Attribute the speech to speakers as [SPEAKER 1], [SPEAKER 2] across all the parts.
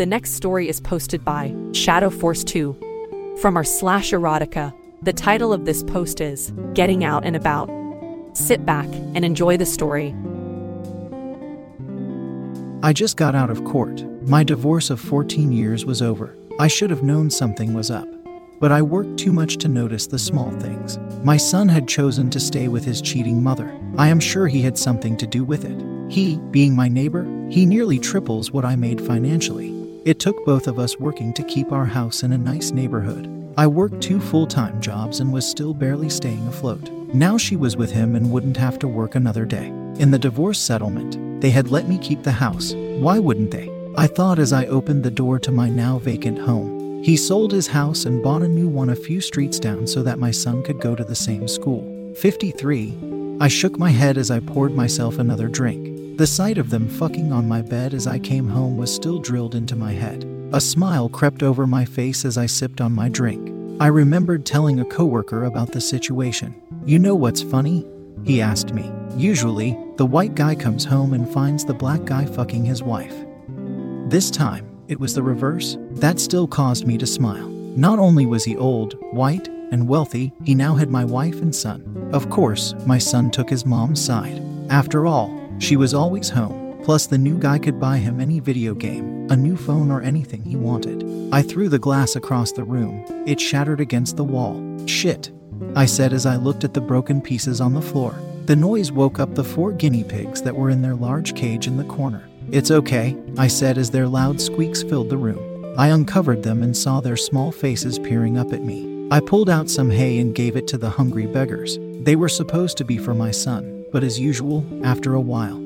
[SPEAKER 1] The next story is posted by Shadow Force 2 from our slash erotica. The title of this post is Getting Out and About. Sit back and enjoy the story.
[SPEAKER 2] I just got out of court. My divorce of 14 years was over. I should have known something was up. But I worked too much to notice the small things. My son had chosen to stay with his cheating mother. I am sure he had something to do with it. He, being my neighbor, he nearly triples what I made financially. It took both of us working to keep our house in a nice neighborhood. I worked two full time jobs and was still barely staying afloat. Now she was with him and wouldn't have to work another day. In the divorce settlement, they had let me keep the house. Why wouldn't they? I thought as I opened the door to my now vacant home. He sold his house and bought a new one a few streets down so that my son could go to the same school. 53. I shook my head as I poured myself another drink. The sight of them fucking on my bed as I came home was still drilled into my head. A smile crept over my face as I sipped on my drink. I remembered telling a coworker about the situation. You know what's funny? He asked me. Usually, the white guy comes home and finds the black guy fucking his wife. This time, it was the reverse. That still caused me to smile. Not only was he old, white, and wealthy, he now had my wife and son. Of course, my son took his mom's side. After all, she was always home, plus the new guy could buy him any video game, a new phone, or anything he wanted. I threw the glass across the room. It shattered against the wall. Shit, I said as I looked at the broken pieces on the floor. The noise woke up the four guinea pigs that were in their large cage in the corner. It's okay, I said as their loud squeaks filled the room. I uncovered them and saw their small faces peering up at me. I pulled out some hay and gave it to the hungry beggars. They were supposed to be for my son but as usual, after a while,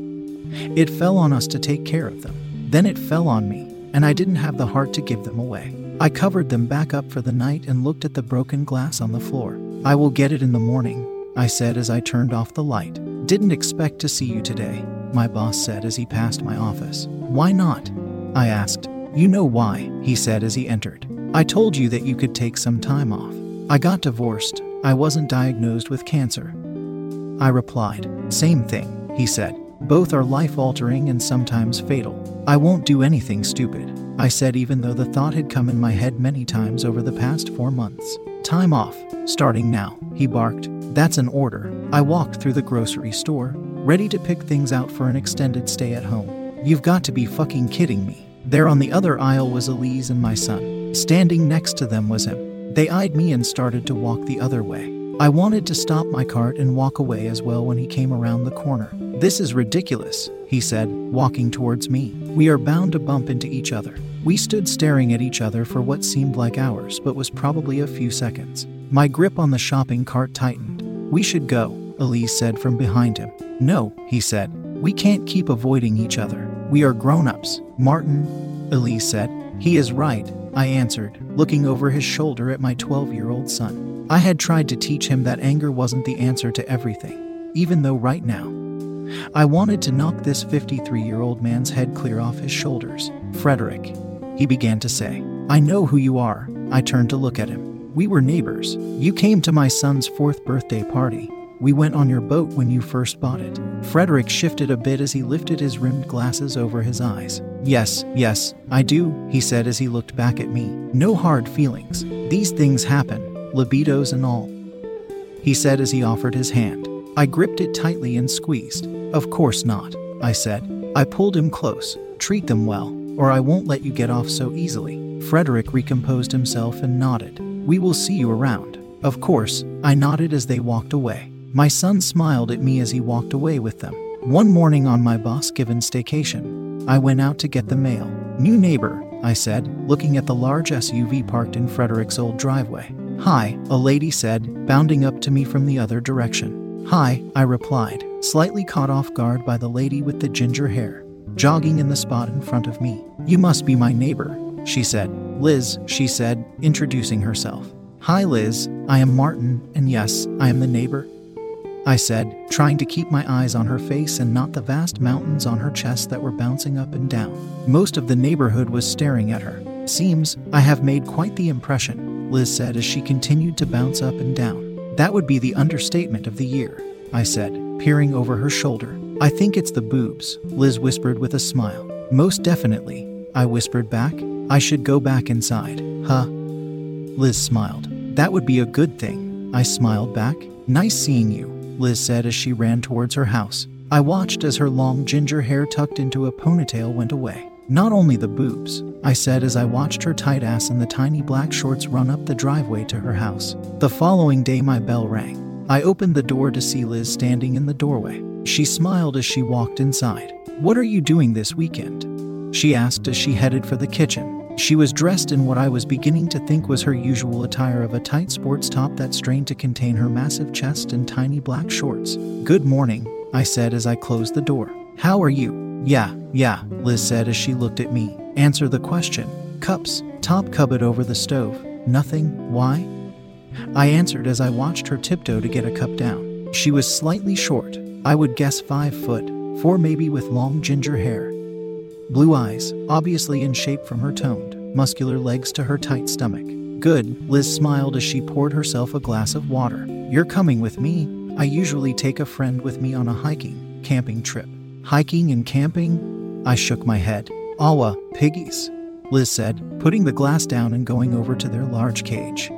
[SPEAKER 2] it fell on us to take care of them. Then it fell on me, and I didn't have the heart to give them away. I covered them back up for the night and looked at the broken glass on the floor. I will get it in the morning, I said as I turned off the light. Didn't expect to see you today, my boss said as he passed my office. Why not? I asked. You know why, he said as he entered. I told you that you could take some time off. I got divorced. I wasn't diagnosed with cancer. I replied. Same thing, he said. Both are life altering and sometimes fatal. I won't do anything stupid, I said, even though the thought had come in my head many times over the past four months. Time off, starting now, he barked. That's an order. I walked through the grocery store, ready to pick things out for an extended stay at home. You've got to be fucking kidding me. There on the other aisle was Elise and my son. Standing next to them was him. They eyed me and started to walk the other way. I wanted to stop my cart and walk away as well when he came around the corner. This is ridiculous, he said, walking towards me. We are bound to bump into each other. We stood staring at each other for what seemed like hours, but was probably a few seconds. My grip on the shopping cart tightened. We should go, Elise said from behind him. No, he said. We can't keep avoiding each other. We are grown ups. Martin, Elise said. He is right, I answered, looking over his shoulder at my 12 year old son. I had tried to teach him that anger wasn't the answer to everything, even though right now, I wanted to knock this 53 year old man's head clear off his shoulders. Frederick, he began to say, I know who you are. I turned to look at him. We were neighbors. You came to my son's fourth birthday party. We went on your boat when you first bought it. Frederick shifted a bit as he lifted his rimmed glasses over his eyes. Yes, yes, I do, he said as he looked back at me. No hard feelings. These things happen libidos and all. He said as he offered his hand. I gripped it tightly and squeezed. Of course not, I said. I pulled him close. Treat them well, or I won't let you get off so easily. Frederick recomposed himself and nodded. We will see you around. Of course, I nodded as they walked away. My son smiled at me as he walked away with them. One morning on my boss given staycation, I went out to get the mail. New neighbor, I said, looking at the large SUV parked in Frederick's old driveway. Hi, a lady said, bounding up to me from the other direction. Hi, I replied, slightly caught off guard by the lady with the ginger hair, jogging in the spot in front of me. You must be my neighbor, she said. Liz, she said, introducing herself. Hi, Liz, I am Martin, and yes, I am the neighbor. I said, trying to keep my eyes on her face and not the vast mountains on her chest that were bouncing up and down. Most of the neighborhood was staring at her. Seems I have made quite the impression, Liz said as she continued to bounce up and down. That would be the understatement of the year, I said, peering over her shoulder. I think it's the boobs, Liz whispered with a smile. Most definitely, I whispered back. I should go back inside. Huh? Liz smiled. That would be a good thing. I smiled back. Nice seeing you, Liz said as she ran towards her house. I watched as her long ginger hair tucked into a ponytail went away. Not only the boobs, I said as I watched her tight ass and the tiny black shorts run up the driveway to her house. The following day, my bell rang. I opened the door to see Liz standing in the doorway. She smiled as she walked inside. What are you doing this weekend? She asked as she headed for the kitchen. She was dressed in what I was beginning to think was her usual attire of a tight sports top that strained to contain her massive chest and tiny black shorts. Good morning, I said as I closed the door. How are you? Yeah, yeah, Liz said as she looked at me. Answer the question. Cups, top cupboard over the stove. Nothing, why? I answered as I watched her tiptoe to get a cup down. She was slightly short, I would guess five foot, four maybe with long ginger hair. Blue eyes, obviously in shape from her toned, muscular legs to her tight stomach. Good, Liz smiled as she poured herself a glass of water. You're coming with me. I usually take a friend with me on a hiking, camping trip. Hiking and camping? I shook my head. Awa, piggies, Liz said, putting the glass down and going over to their large cage.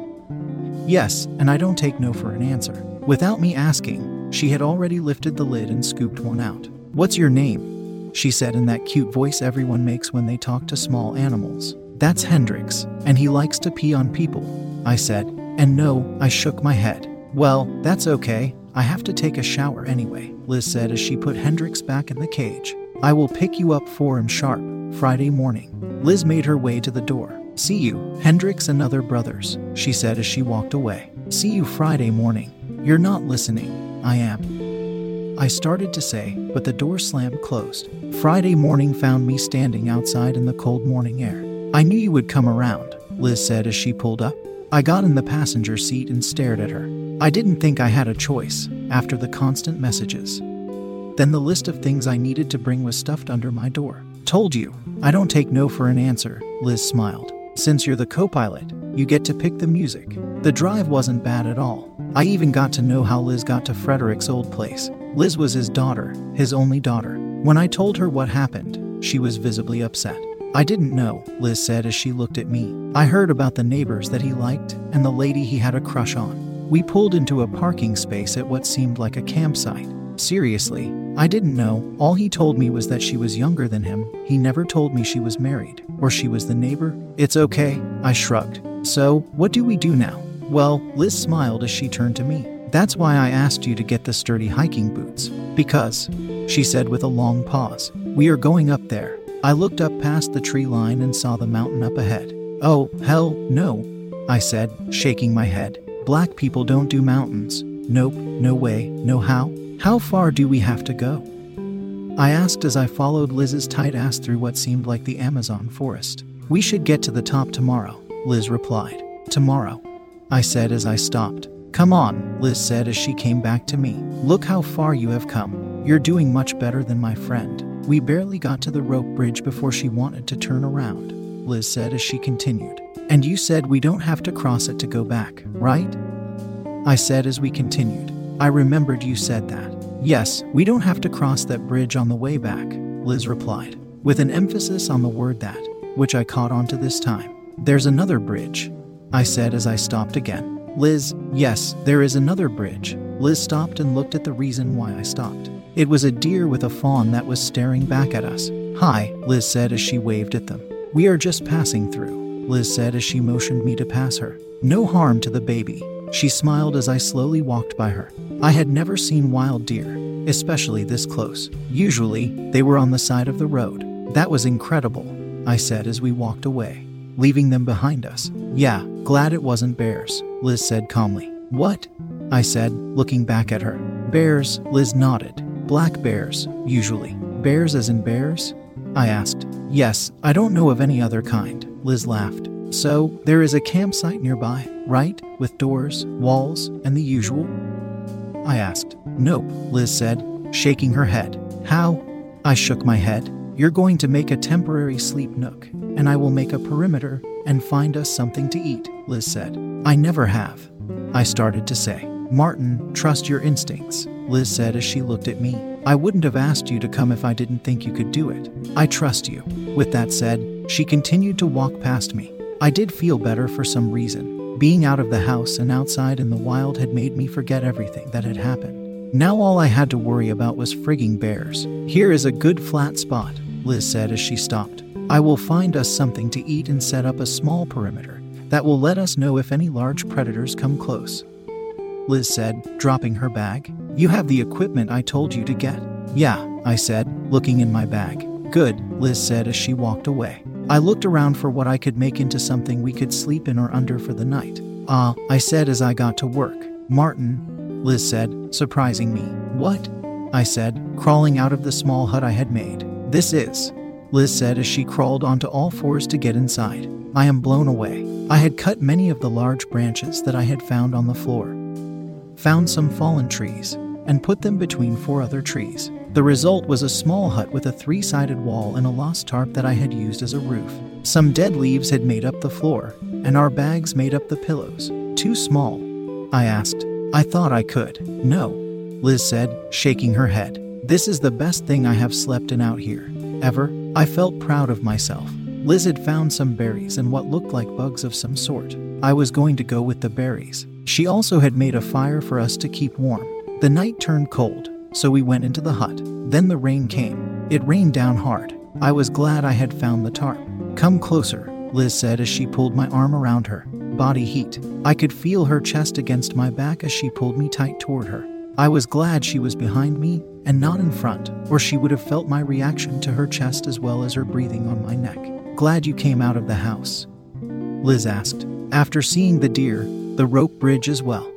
[SPEAKER 2] Yes, and I don't take no for an answer. Without me asking, she had already lifted the lid and scooped one out. What's your name? She said in that cute voice everyone makes when they talk to small animals. That's Hendrix, and he likes to pee on people, I said. And no, I shook my head. Well, that's okay. I have to take a shower anyway, Liz said as she put Hendrix back in the cage. I will pick you up for him sharp, Friday morning. Liz made her way to the door. See you, Hendrix and other brothers, she said as she walked away. See you Friday morning. You're not listening. I am. I started to say, but the door slammed closed. Friday morning found me standing outside in the cold morning air. I knew you would come around, Liz said as she pulled up. I got in the passenger seat and stared at her. I didn't think I had a choice after the constant messages. Then the list of things I needed to bring was stuffed under my door. Told you, I don't take no for an answer, Liz smiled. Since you're the co pilot, you get to pick the music. The drive wasn't bad at all. I even got to know how Liz got to Frederick's old place. Liz was his daughter, his only daughter. When I told her what happened, she was visibly upset. I didn't know, Liz said as she looked at me. I heard about the neighbors that he liked and the lady he had a crush on. We pulled into a parking space at what seemed like a campsite. Seriously, I didn't know. All he told me was that she was younger than him. He never told me she was married or she was the neighbor. It's okay, I shrugged. So, what do we do now? Well, Liz smiled as she turned to me. That's why I asked you to get the sturdy hiking boots. Because, she said with a long pause, we are going up there. I looked up past the tree line and saw the mountain up ahead. Oh, hell, no, I said, shaking my head. Black people don't do mountains. Nope, no way, no how. How far do we have to go? I asked as I followed Liz's tight ass through what seemed like the Amazon forest. We should get to the top tomorrow, Liz replied. Tomorrow, I said as I stopped. Come on, Liz said as she came back to me. Look how far you have come. You're doing much better than my friend. We barely got to the rope bridge before she wanted to turn around, Liz said as she continued. And you said we don't have to cross it to go back, right? I said as we continued. I remembered you said that. Yes, we don't have to cross that bridge on the way back, Liz replied, with an emphasis on the word that, which I caught on to this time. There's another bridge, I said as I stopped again. Liz, yes, there is another bridge. Liz stopped and looked at the reason why I stopped. It was a deer with a fawn that was staring back at us. Hi, Liz said as she waved at them. We are just passing through. Liz said as she motioned me to pass her. No harm to the baby. She smiled as I slowly walked by her. I had never seen wild deer, especially this close. Usually, they were on the side of the road. That was incredible, I said as we walked away, leaving them behind us. Yeah, glad it wasn't bears, Liz said calmly. What? I said, looking back at her. Bears, Liz nodded. Black bears, usually. Bears as in bears? I asked. Yes, I don't know of any other kind, Liz laughed. So, there is a campsite nearby, right? With doors, walls, and the usual? I asked. Nope, Liz said, shaking her head. How? I shook my head. You're going to make a temporary sleep nook, and I will make a perimeter and find us something to eat, Liz said. I never have. I started to say. Martin, trust your instincts, Liz said as she looked at me. I wouldn't have asked you to come if I didn't think you could do it. I trust you. With that said, she continued to walk past me. I did feel better for some reason. Being out of the house and outside in the wild had made me forget everything that had happened. Now all I had to worry about was frigging bears. Here is a good flat spot, Liz said as she stopped. I will find us something to eat and set up a small perimeter that will let us know if any large predators come close. Liz said, dropping her bag. You have the equipment I told you to get. Yeah, I said, looking in my bag. Good, Liz said as she walked away. I looked around for what I could make into something we could sleep in or under for the night. Ah, I said as I got to work. Martin, Liz said, surprising me. What? I said, crawling out of the small hut I had made. This is, Liz said as she crawled onto all fours to get inside. I am blown away. I had cut many of the large branches that I had found on the floor, found some fallen trees, and put them between four other trees. The result was a small hut with a three sided wall and a lost tarp that I had used as a roof. Some dead leaves had made up the floor, and our bags made up the pillows. Too small? I asked. I thought I could. No, Liz said, shaking her head. This is the best thing I have slept in out here. Ever? I felt proud of myself. Liz had found some berries and what looked like bugs of some sort. I was going to go with the berries. She also had made a fire for us to keep warm. The night turned cold, so we went into the hut. Then the rain came. It rained down hard. I was glad I had found the tarp. Come closer, Liz said as she pulled my arm around her. Body heat. I could feel her chest against my back as she pulled me tight toward her. I was glad she was behind me and not in front, or she would have felt my reaction to her chest as well as her breathing on my neck. Glad you came out of the house, Liz asked, after seeing the deer, the rope bridge as well.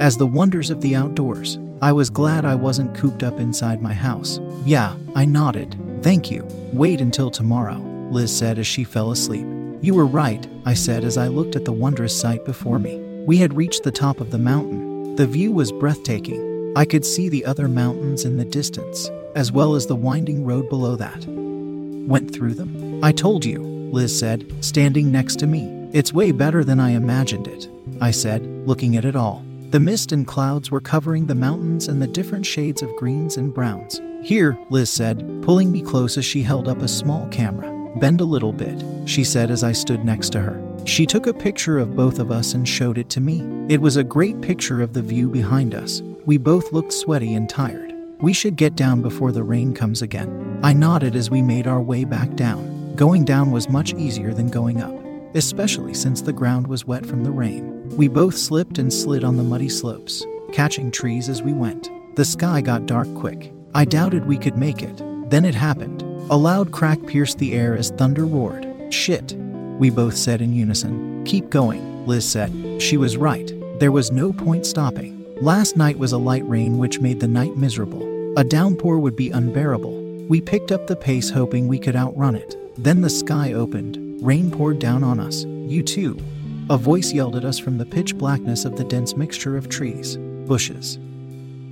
[SPEAKER 2] As the wonders of the outdoors, I was glad I wasn't cooped up inside my house. Yeah, I nodded. Thank you. Wait until tomorrow, Liz said as she fell asleep. You were right, I said as I looked at the wondrous sight before me. We had reached the top of the mountain. The view was breathtaking. I could see the other mountains in the distance, as well as the winding road below that. Went through them? I told you, Liz said, standing next to me. It's way better than I imagined it, I said, looking at it all. The mist and clouds were covering the mountains and the different shades of greens and browns. Here, Liz said, pulling me close as she held up a small camera. Bend a little bit, she said as I stood next to her. She took a picture of both of us and showed it to me. It was a great picture of the view behind us. We both looked sweaty and tired. We should get down before the rain comes again. I nodded as we made our way back down. Going down was much easier than going up, especially since the ground was wet from the rain. We both slipped and slid on the muddy slopes, catching trees as we went. The sky got dark quick. I doubted we could make it. Then it happened. A loud crack pierced the air as thunder roared. Shit, we both said in unison. Keep going, Liz said. She was right. There was no point stopping. Last night was a light rain which made the night miserable. A downpour would be unbearable. We picked up the pace hoping we could outrun it. Then the sky opened. Rain poured down on us. You too. A voice yelled at us from the pitch blackness of the dense mixture of trees, bushes,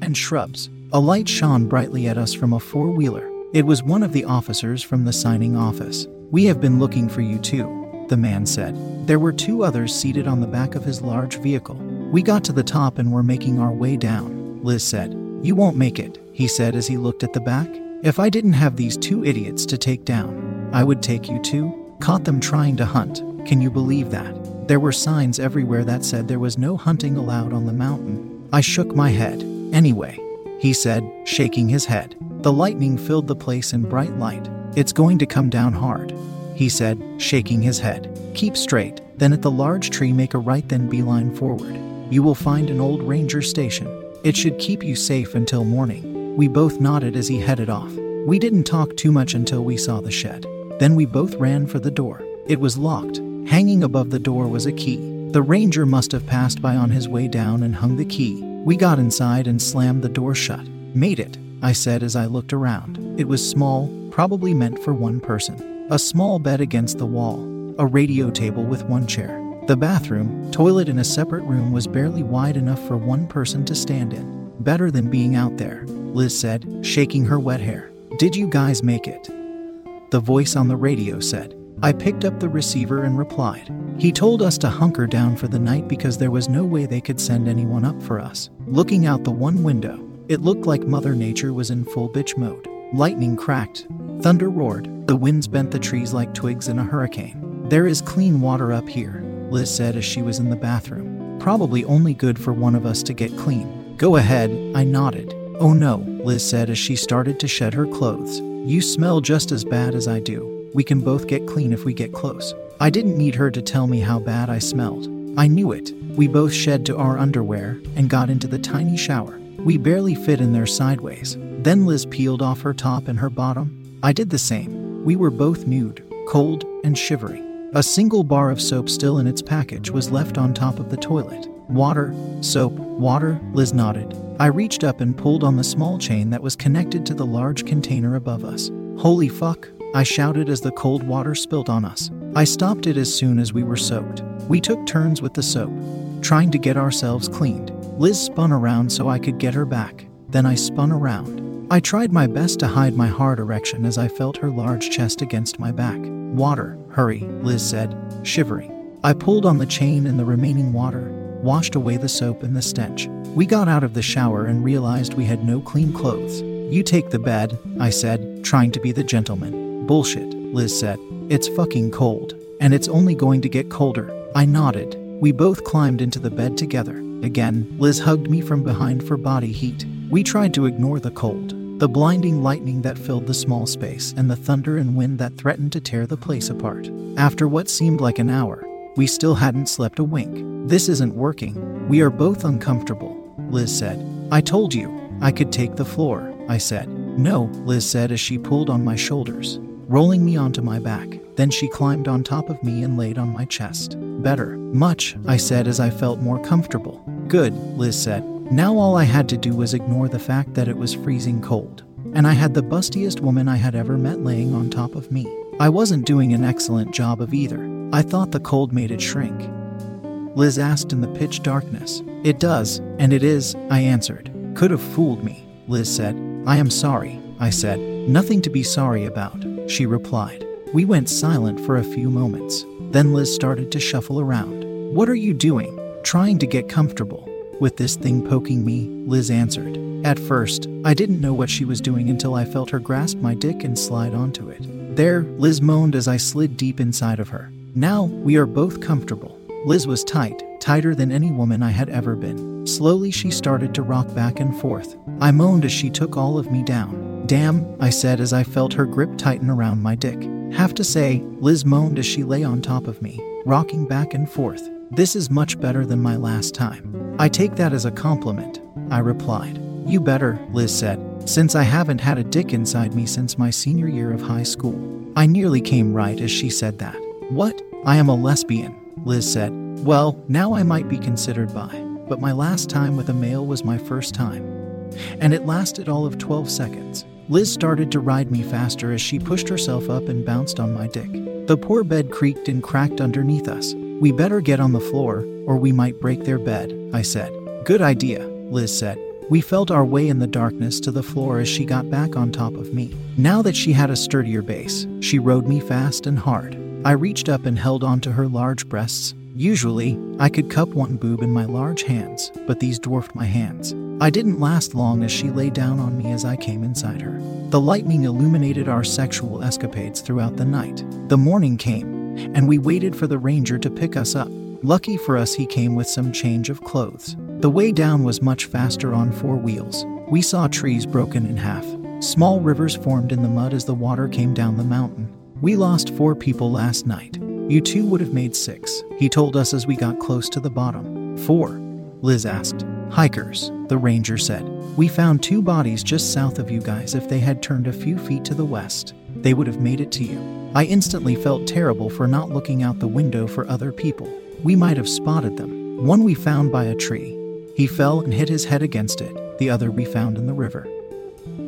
[SPEAKER 2] and shrubs. A light shone brightly at us from a four wheeler. It was one of the officers from the signing office. We have been looking for you too, the man said. There were two others seated on the back of his large vehicle. We got to the top and were making our way down, Liz said. You won't make it, he said as he looked at the back. If I didn't have these two idiots to take down, I would take you too. Caught them trying to hunt. Can you believe that? There were signs everywhere that said there was no hunting allowed on the mountain. I shook my head. Anyway, he said, shaking his head. The lightning filled the place in bright light. It's going to come down hard. he said, shaking his head. Keep straight, then at the large tree make a right, then beeline forward. You will find an old ranger station. It should keep you safe until morning. We both nodded as he headed off. We didn't talk too much until we saw the shed. Then we both ran for the door. It was locked. Hanging above the door was a key. The ranger must have passed by on his way down and hung the key. We got inside and slammed the door shut. Made it, I said as I looked around. It was small, probably meant for one person. A small bed against the wall, a radio table with one chair. The bathroom, toilet in a separate room was barely wide enough for one person to stand in. Better than being out there, Liz said, shaking her wet hair. Did you guys make it? The voice on the radio said. I picked up the receiver and replied. He told us to hunker down for the night because there was no way they could send anyone up for us. Looking out the one window, it looked like Mother Nature was in full bitch mode. Lightning cracked, thunder roared, the winds bent the trees like twigs in a hurricane. There is clean water up here, Liz said as she was in the bathroom. Probably only good for one of us to get clean. Go ahead, I nodded. Oh no, Liz said as she started to shed her clothes. You smell just as bad as I do. We can both get clean if we get close. I didn't need her to tell me how bad I smelled. I knew it. We both shed to our underwear and got into the tiny shower. We barely fit in there sideways. Then Liz peeled off her top and her bottom. I did the same. We were both nude, cold, and shivering. A single bar of soap still in its package was left on top of the toilet. Water, soap, water, Liz nodded. I reached up and pulled on the small chain that was connected to the large container above us. Holy fuck, I shouted as the cold water spilt on us. I stopped it as soon as we were soaked. We took turns with the soap, trying to get ourselves cleaned. Liz spun around so I could get her back. Then I spun around. I tried my best to hide my hard erection as I felt her large chest against my back. Water, hurry, Liz said, shivering. I pulled on the chain and the remaining water washed away the soap and the stench. We got out of the shower and realized we had no clean clothes. You take the bed, I said, trying to be the gentleman. Bullshit, Liz said. It's fucking cold. And it's only going to get colder. I nodded. We both climbed into the bed together. Again, Liz hugged me from behind for body heat. We tried to ignore the cold, the blinding lightning that filled the small space, and the thunder and wind that threatened to tear the place apart. After what seemed like an hour, we still hadn't slept a wink. This isn't working. We are both uncomfortable, Liz said. I told you I could take the floor, I said. No, Liz said as she pulled on my shoulders rolling me onto my back. Then she climbed on top of me and laid on my chest. Better. Much, I said as I felt more comfortable. Good, Liz said. Now all I had to do was ignore the fact that it was freezing cold. And I had the bustiest woman I had ever met laying on top of me. I wasn't doing an excellent job of either. I thought the cold made it shrink. Liz asked in the pitch darkness. It does, and it is, I answered. Could have fooled me, Liz said. I am sorry, I said. Nothing to be sorry about she replied. We went silent for a few moments. Then Liz started to shuffle around. What are you doing? Trying to get comfortable. With this thing poking me, Liz answered. At first, I didn't know what she was doing until I felt her grasp my dick and slide onto it. There, Liz moaned as I slid deep inside of her. Now, we are both comfortable. Liz was tight, tighter than any woman I had ever been. Slowly, she started to rock back and forth. I moaned as she took all of me down. Damn, I said as I felt her grip tighten around my dick. Have to say, Liz moaned as she lay on top of me, rocking back and forth. This is much better than my last time. I take that as a compliment, I replied. You better, Liz said, since I haven't had a dick inside me since my senior year of high school. I nearly came right as she said that. What? I am a lesbian, Liz said. Well, now I might be considered bi, but my last time with a male was my first time. And it lasted all of 12 seconds. Liz started to ride me faster as she pushed herself up and bounced on my dick. The poor bed creaked and cracked underneath us. We better get on the floor, or we might break their bed, I said. Good idea, Liz said. We felt our way in the darkness to the floor as she got back on top of me. Now that she had a sturdier base, she rode me fast and hard. I reached up and held onto her large breasts. Usually, I could cup one boob in my large hands, but these dwarfed my hands. I didn't last long as she lay down on me as I came inside her. The lightning illuminated our sexual escapades throughout the night. The morning came, and we waited for the ranger to pick us up. Lucky for us, he came with some change of clothes. The way down was much faster on four wheels. We saw trees broken in half. Small rivers formed in the mud as the water came down the mountain. We lost four people last night. You two would have made six, he told us as we got close to the bottom. Four? Liz asked. Hikers, the ranger said. We found two bodies just south of you guys. If they had turned a few feet to the west, they would have made it to you. I instantly felt terrible for not looking out the window for other people. We might have spotted them. One we found by a tree. He fell and hit his head against it, the other we found in the river.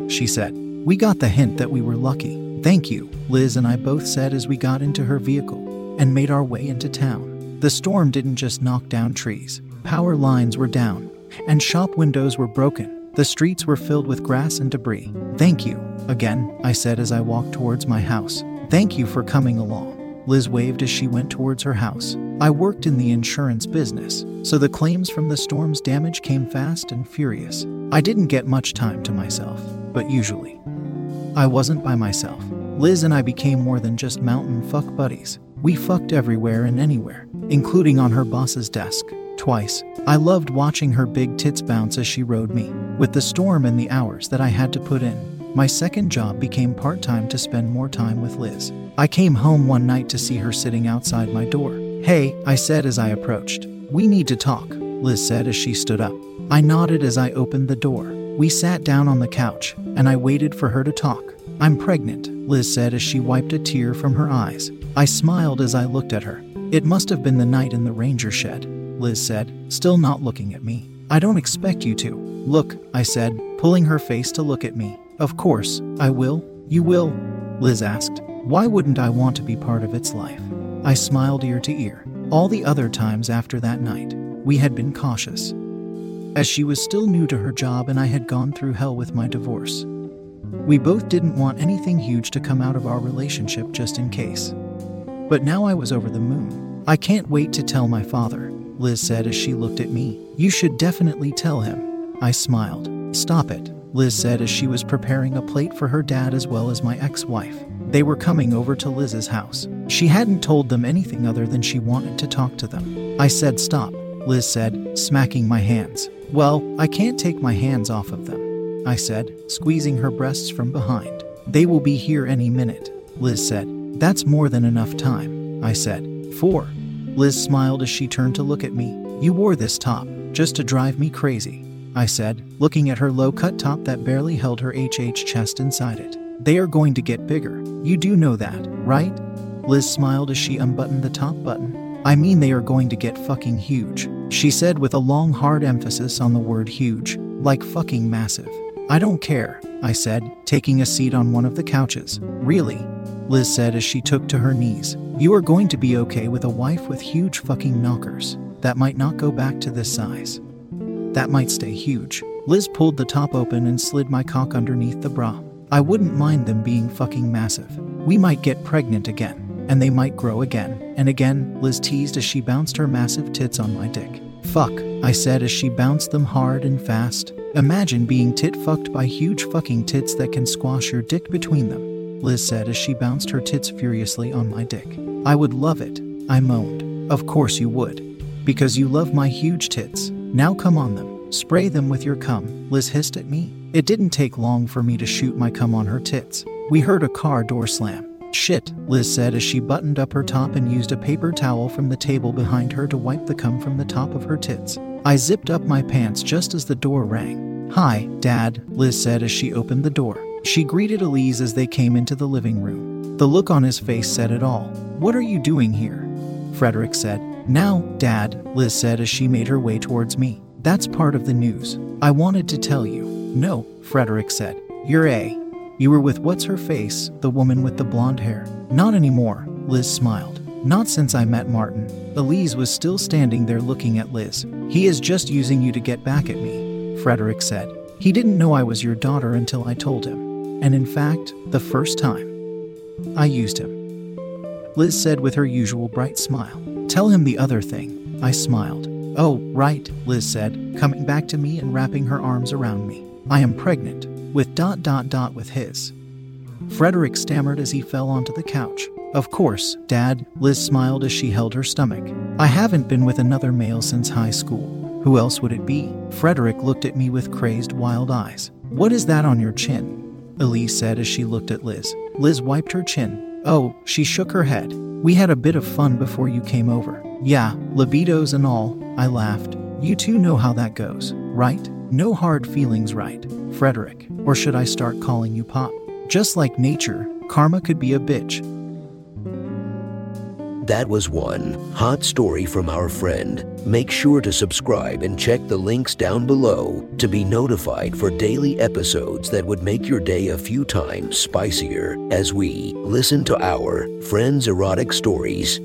[SPEAKER 2] She said, We got the hint that we were lucky. Thank you, Liz and I both said as we got into her vehicle and made our way into town. The storm didn't just knock down trees, power lines were down, and shop windows were broken. The streets were filled with grass and debris. Thank you, again, I said as I walked towards my house. Thank you for coming along. Liz waved as she went towards her house. I worked in the insurance business, so the claims from the storm's damage came fast and furious. I didn't get much time to myself, but usually. I wasn't by myself. Liz and I became more than just mountain fuck buddies. We fucked everywhere and anywhere, including on her boss's desk. Twice. I loved watching her big tits bounce as she rode me. With the storm and the hours that I had to put in, my second job became part time to spend more time with Liz. I came home one night to see her sitting outside my door. Hey, I said as I approached. We need to talk, Liz said as she stood up. I nodded as I opened the door. We sat down on the couch, and I waited for her to talk. I'm pregnant, Liz said as she wiped a tear from her eyes. I smiled as I looked at her. It must have been the night in the ranger shed, Liz said, still not looking at me. I don't expect you to. Look, I said, pulling her face to look at me. Of course, I will. You will? Liz asked. Why wouldn't I want to be part of its life? I smiled ear to ear. All the other times after that night, we had been cautious. As she was still new to her job and I had gone through hell with my divorce. We both didn't want anything huge to come out of our relationship just in case. But now I was over the moon. I can't wait to tell my father, Liz said as she looked at me. You should definitely tell him. I smiled. Stop it, Liz said as she was preparing a plate for her dad as well as my ex wife. They were coming over to Liz's house. She hadn't told them anything other than she wanted to talk to them. I said, Stop, Liz said, smacking my hands. Well, I can't take my hands off of them, I said, squeezing her breasts from behind. They will be here any minute, Liz said. That's more than enough time, I said. Four. Liz smiled as she turned to look at me. You wore this top just to drive me crazy, I said, looking at her low cut top that barely held her HH chest inside it. They are going to get bigger. You do know that, right? Liz smiled as she unbuttoned the top button. I mean, they are going to get fucking huge, she said with a long, hard emphasis on the word huge, like fucking massive. I don't care, I said, taking a seat on one of the couches. Really? Liz said as she took to her knees. You are going to be okay with a wife with huge fucking knockers. That might not go back to this size. That might stay huge. Liz pulled the top open and slid my cock underneath the bra. I wouldn't mind them being fucking massive. We might get pregnant again, and they might grow again and again, Liz teased as she bounced her massive tits on my dick. Fuck, I said as she bounced them hard and fast. Imagine being tit fucked by huge fucking tits that can squash your dick between them, Liz said as she bounced her tits furiously on my dick. I would love it, I moaned. Of course you would. Because you love my huge tits. Now come on them. Spray them with your cum, Liz hissed at me. It didn't take long for me to shoot my cum on her tits. We heard a car door slam. Shit, Liz said as she buttoned up her top and used a paper towel from the table behind her to wipe the cum from the top of her tits. I zipped up my pants just as the door rang. Hi, Dad, Liz said as she opened the door. She greeted Elise as they came into the living room. The look on his face said it all. What are you doing here? Frederick said. Now, Dad, Liz said as she made her way towards me. That's part of the news. I wanted to tell you. No, Frederick said. You're A. You were with what's her face, the woman with the blonde hair. Not anymore, Liz smiled. Not since I met Martin. Elise was still standing there looking at Liz. He is just using you to get back at me, Frederick said. He didn't know I was your daughter until I told him. And in fact, the first time, I used him. Liz said with her usual bright smile. Tell him the other thing. I smiled. Oh, right, Liz said, coming back to me and wrapping her arms around me. I am pregnant, with dot dot dot with his. Frederick stammered as he fell onto the couch. Of course, Dad, Liz smiled as she held her stomach. I haven't been with another male since high school. Who else would it be? Frederick looked at me with crazed, wild eyes. What is that on your chin? Elise said as she looked at Liz. Liz wiped her chin. Oh, she shook her head. We had a bit of fun before you came over. Yeah, libidos and all, I laughed. You two know how that goes, right? No hard feelings, right? Frederick, or should I start calling you Pop? Just like nature, karma could be a bitch.
[SPEAKER 3] That was one hot story from our friend. Make sure to subscribe and check the links down below to be notified for daily episodes that would make your day a few times spicier as we listen to our friends' erotic stories.